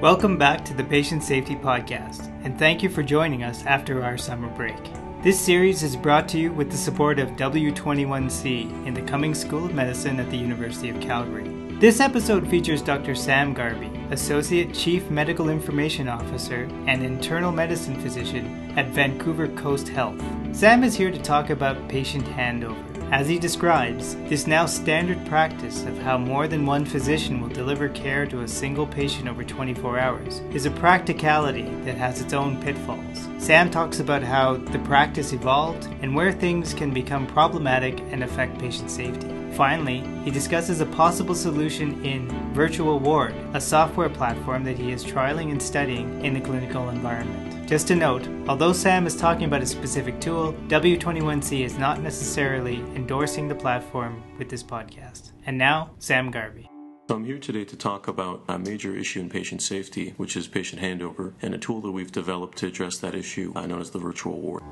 Welcome back to the Patient Safety Podcast, and thank you for joining us after our summer break. This series is brought to you with the support of W21C in the Cummings School of Medicine at the University of Calgary. This episode features Dr. Sam Garvey, Associate Chief Medical Information Officer and Internal Medicine Physician at Vancouver Coastal Health. Sam is here to talk about patient handover. As he describes, this now standard practice of how more than one physician will deliver care to a single patient over 24 hours is a practicality that has its own pitfalls. Sam talks about how the practice evolved and where things can become problematic and affect patient safety. Finally, he discusses a possible solution in Virtual Ward, a software platform that he is trialing and studying in the clinical environment. Just a note, although Sam is talking about a specific tool, W21C is not necessarily endorsing the platform with this podcast. And now, Sam Garvey. So I'm here today to talk about a major issue in patient safety, which is patient handover, and a tool that we've developed to address that issue, uh, known as the virtual ward.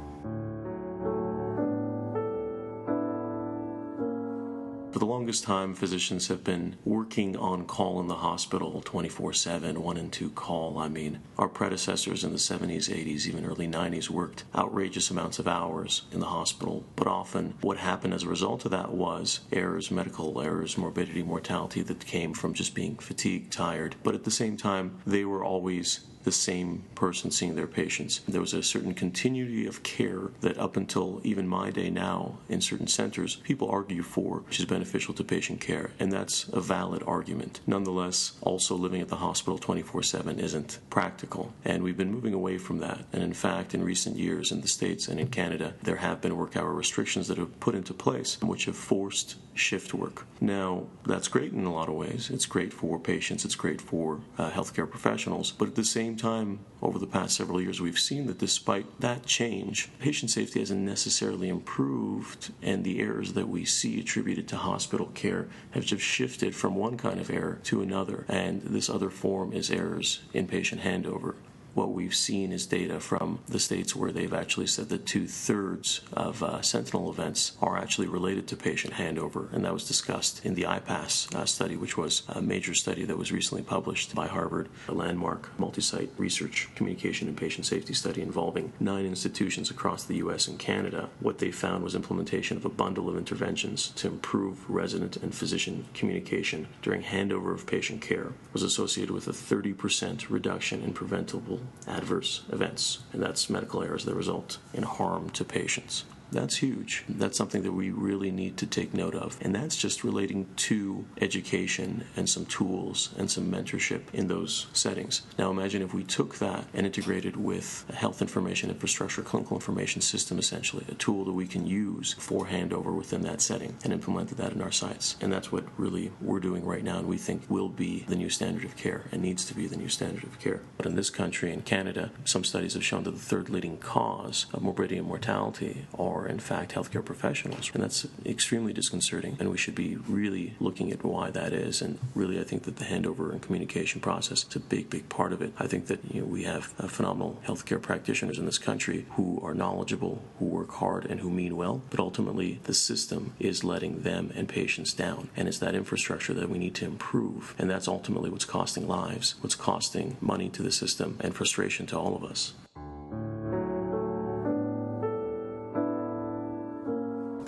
Longest time, physicians have been working on call in the hospital 24 7, one and two call. I mean, our predecessors in the 70s, 80s, even early 90s worked outrageous amounts of hours in the hospital. But often, what happened as a result of that was errors, medical errors, morbidity, mortality that came from just being fatigued, tired. But at the same time, they were always the same person seeing their patients. There was a certain continuity of care that up until even my day now in certain centers, people argue for, which is beneficial to patient care. And that's a valid argument. Nonetheless, also living at the hospital 24 7 isn't practical. And we've been moving away from that. And in fact, in recent years in the States and in Canada, there have been work hour restrictions that have put into place, which have forced shift work. Now, that's great in a lot of ways. It's great for patients, it's great for uh, healthcare professionals, but at the same time, over the past several years, we've seen that despite that change, patient safety hasn't necessarily improved, and the errors that we see attributed to hospital care have just shifted from one kind of error to another, and this other form is errors in patient handover what we've seen is data from the states where they've actually said that two thirds of uh, sentinel events are actually related to patient handover, and that was discussed in the IPASS uh, study, which was a major study that was recently published by Harvard, a landmark multi site research, communication, and patient safety study involving nine institutions across the US and Canada. What they found was implementation of a bundle of interventions to improve resident and physician communication during handover of patient care was associated with a 30% reduction in preventable adverse events, and that's medical errors that result in harm to patients. That's huge. That's something that we really need to take note of. And that's just relating to education and some tools and some mentorship in those settings. Now imagine if we took that and integrated with a health information infrastructure, clinical information system essentially, a tool that we can use for handover within that setting and implemented that in our sites. And that's what really we're doing right now and we think will be the new standard of care and needs to be the new standard of care. But in this country, in Canada, some studies have shown that the third leading cause of morbidity and mortality are are, in fact, healthcare professionals. And that's extremely disconcerting. And we should be really looking at why that is. And really, I think that the handover and communication process is a big, big part of it. I think that you know, we have phenomenal healthcare practitioners in this country who are knowledgeable, who work hard, and who mean well. But ultimately, the system is letting them and patients down. And it's that infrastructure that we need to improve. And that's ultimately what's costing lives, what's costing money to the system, and frustration to all of us.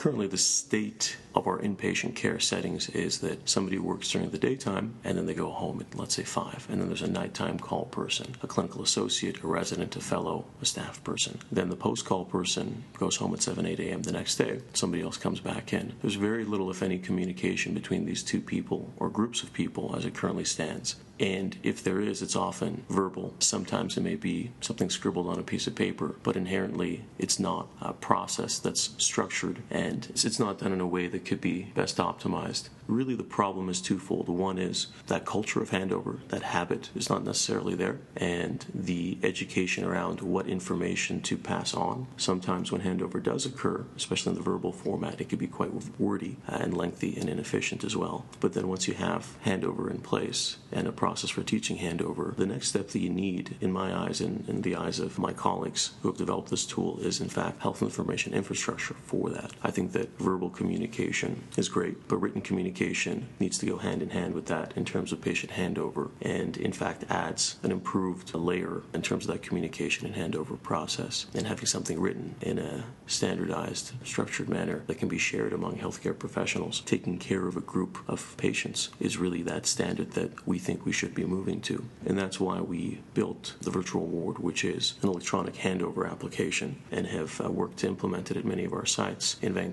Currently the state of our inpatient care settings is that somebody works during the daytime and then they go home at let's say 5 and then there's a nighttime call person a clinical associate a resident a fellow a staff person. Then the post call person goes home at 7 8 a.m the next day. Somebody else comes back in. There's very little if any communication between these two people or groups of people as it currently stands. And if there is, it's often verbal. Sometimes it may be something scribbled on a piece of paper, but inherently it's not a process that's structured and it's not done in a way that could be best optimized. Really, the problem is twofold. One is that culture of handover, that habit is not necessarily there, and the education around what information to pass on. Sometimes when handover does occur, especially in the verbal format, it can be quite wordy uh, and lengthy and inefficient as well. But then once you have handover in place and a process for teaching handover, the next step that you need, in my eyes and in the eyes of my colleagues who have developed this tool, is in fact health information infrastructure for that. I think that verbal communication is great, but written communication communication needs to go hand in hand with that in terms of patient handover, and in fact adds an improved layer in terms of that communication and handover process. And having something written in a standardized, structured manner that can be shared among healthcare professionals, taking care of a group of patients, is really that standard that we think we should be moving to. And that's why we built the virtual ward, which is an electronic handover application, and have uh, worked to implement it at many of our sites in Vancouver.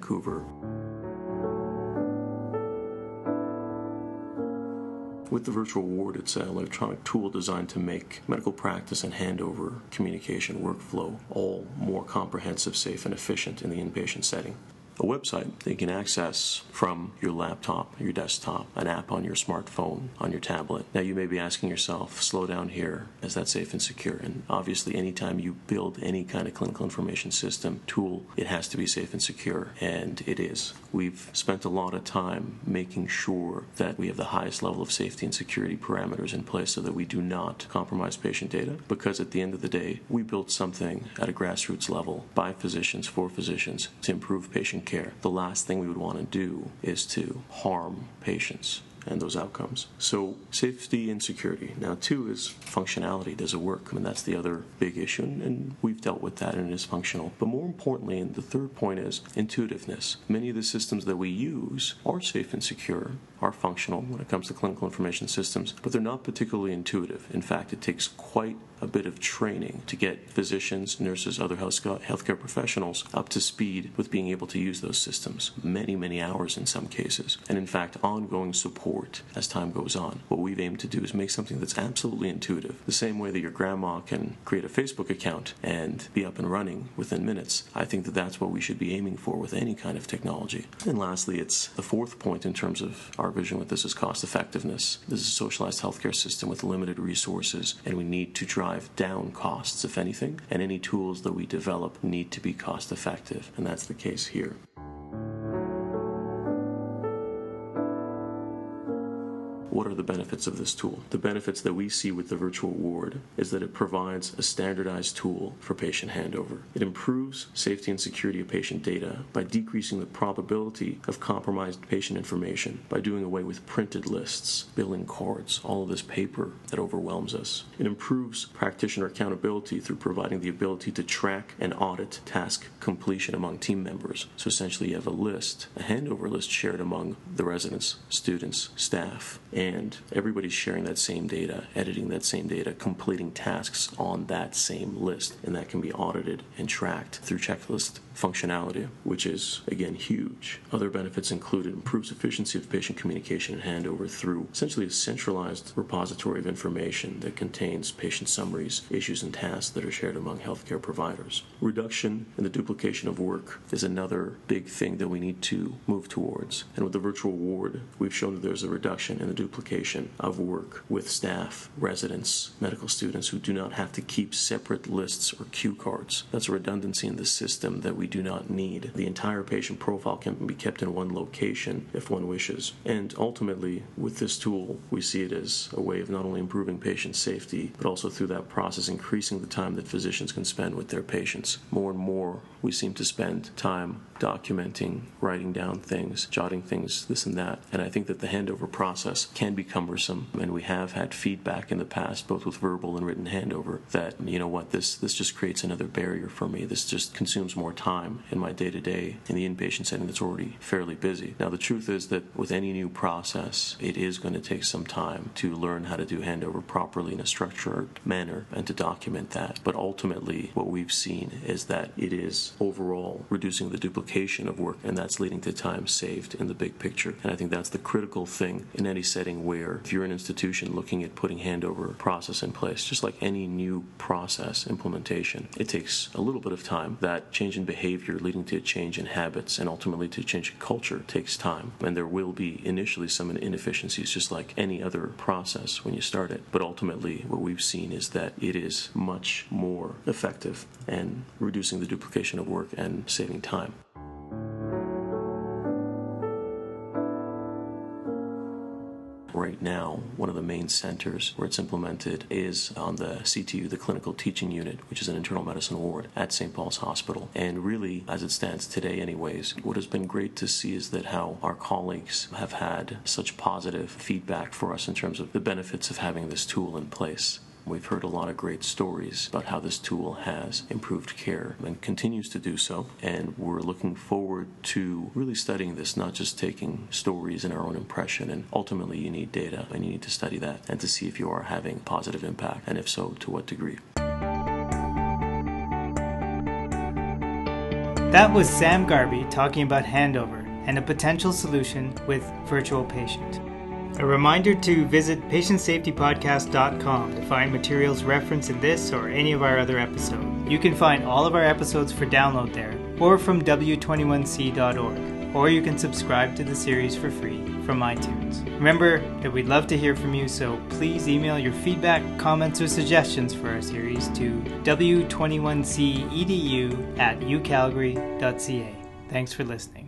With the virtual ward, it's an electronic tool designed to make medical practice and handover communication workflow all more comprehensive, safe, and efficient in the inpatient setting a website that you can access from your laptop, your desktop, an app on your smartphone, on your tablet. Now, you may be asking yourself, slow down here, is that safe and secure? And obviously, anytime you build any kind of clinical information system tool, it has to be safe and secure, and it is. We've spent a lot of time making sure that we have the highest level of safety and security parameters in place so that we do not compromise patient data, because at the end of the day, we built something at a grassroots level by physicians for physicians to improve patient care. The last thing we would want to do is to harm patients and those outcomes. So, safety and security. Now, two is functionality. Does it work? I mean, that's the other big issue, and we've dealt with that, and it is functional. But more importantly, and the third point is intuitiveness. Many of the systems that we use are safe and secure, are functional when it comes to clinical information systems, but they're not particularly intuitive. In fact, it takes quite a bit of training to get physicians, nurses, other healthcare professionals up to speed with being able to use those systems. Many, many hours in some cases. And in fact, ongoing support as time goes on. What we've aimed to do is make something that's absolutely intuitive. The same way that your grandma can create a Facebook account and be up and running within minutes. I think that that's what we should be aiming for with any kind of technology. And lastly, it's the fourth point in terms of our vision with this is cost effectiveness. This is a socialized healthcare system with limited resources, and we need to drive down costs, if anything, and any tools that we develop need to be cost effective, and that's the case here. What are the benefits of this tool? The benefits that we see with the virtual ward is that it provides a standardized tool for patient handover. It improves safety and security of patient data by decreasing the probability of compromised patient information by doing away with printed lists, billing cards, all of this paper that overwhelms us. It improves practitioner accountability through providing the ability to track and audit task completion among team members. So essentially, you have a list, a handover list shared among the residents, students, staff, everybody's sharing that same data, editing that same data, completing tasks on that same list, and that can be audited and tracked through checklist functionality, which is again huge. Other benefits include improves efficiency of patient communication and handover through essentially a centralized repository of information that contains patient summaries, issues, and tasks that are shared among healthcare providers. Reduction in the duplication of work is another big thing that we need to move towards. And with the virtual ward, we've shown that there's a reduction in the duplication of work with staff, residents, medical students who do not have to keep separate lists or cue cards. That's a redundancy in the system that we do not need. The entire patient profile can be kept in one location if one wishes. And ultimately, with this tool, we see it as a way of not only improving patient safety, but also through that process increasing the time that physicians can spend with their patients. More and more, we seem to spend time documenting, writing down things, jotting things, this and that. And I think that the handover process can be cumbersome. And we have had feedback in the past, both with verbal and written handover, that, you know what, this, this just creates another barrier for me. This just consumes more time in my day to day in the inpatient setting that's already fairly busy. Now, the truth is that with any new process, it is going to take some time to learn how to do handover properly in a structured manner and to document that. But ultimately, what we've seen is that it is overall reducing the duplication of work, and that's leading to time saved in the big picture. And I think that's the critical thing in any setting where if you're an institution looking at putting handover process in place, just like any new process implementation, it takes a little bit of time. That change in behavior leading to a change in habits and ultimately to a change in culture takes time. And there will be initially some inefficiencies, just like any other process when you start it. But ultimately, what we've seen is that it is much more effective and reducing the duplication of work and saving time. Right now, one of the main centers where it's implemented is on the CTU, the Clinical Teaching Unit, which is an internal medicine ward at St. Paul's Hospital. And really, as it stands today, anyways, what has been great to see is that how our colleagues have had such positive feedback for us in terms of the benefits of having this tool in place. We've heard a lot of great stories about how this tool has improved care and continues to do so. And we're looking forward to really studying this, not just taking stories and our own impression. And ultimately, you need data and you need to study that and to see if you are having positive impact, and if so, to what degree. That was Sam Garvey talking about handover and a potential solution with Virtual Patient. A reminder to visit patientsafetypodcast.com to find materials referenced in this or any of our other episodes. You can find all of our episodes for download there or from w21c.org, or you can subscribe to the series for free from iTunes. Remember that we'd love to hear from you, so please email your feedback, comments, or suggestions for our series to w21cedu at ucalgary.ca. Thanks for listening.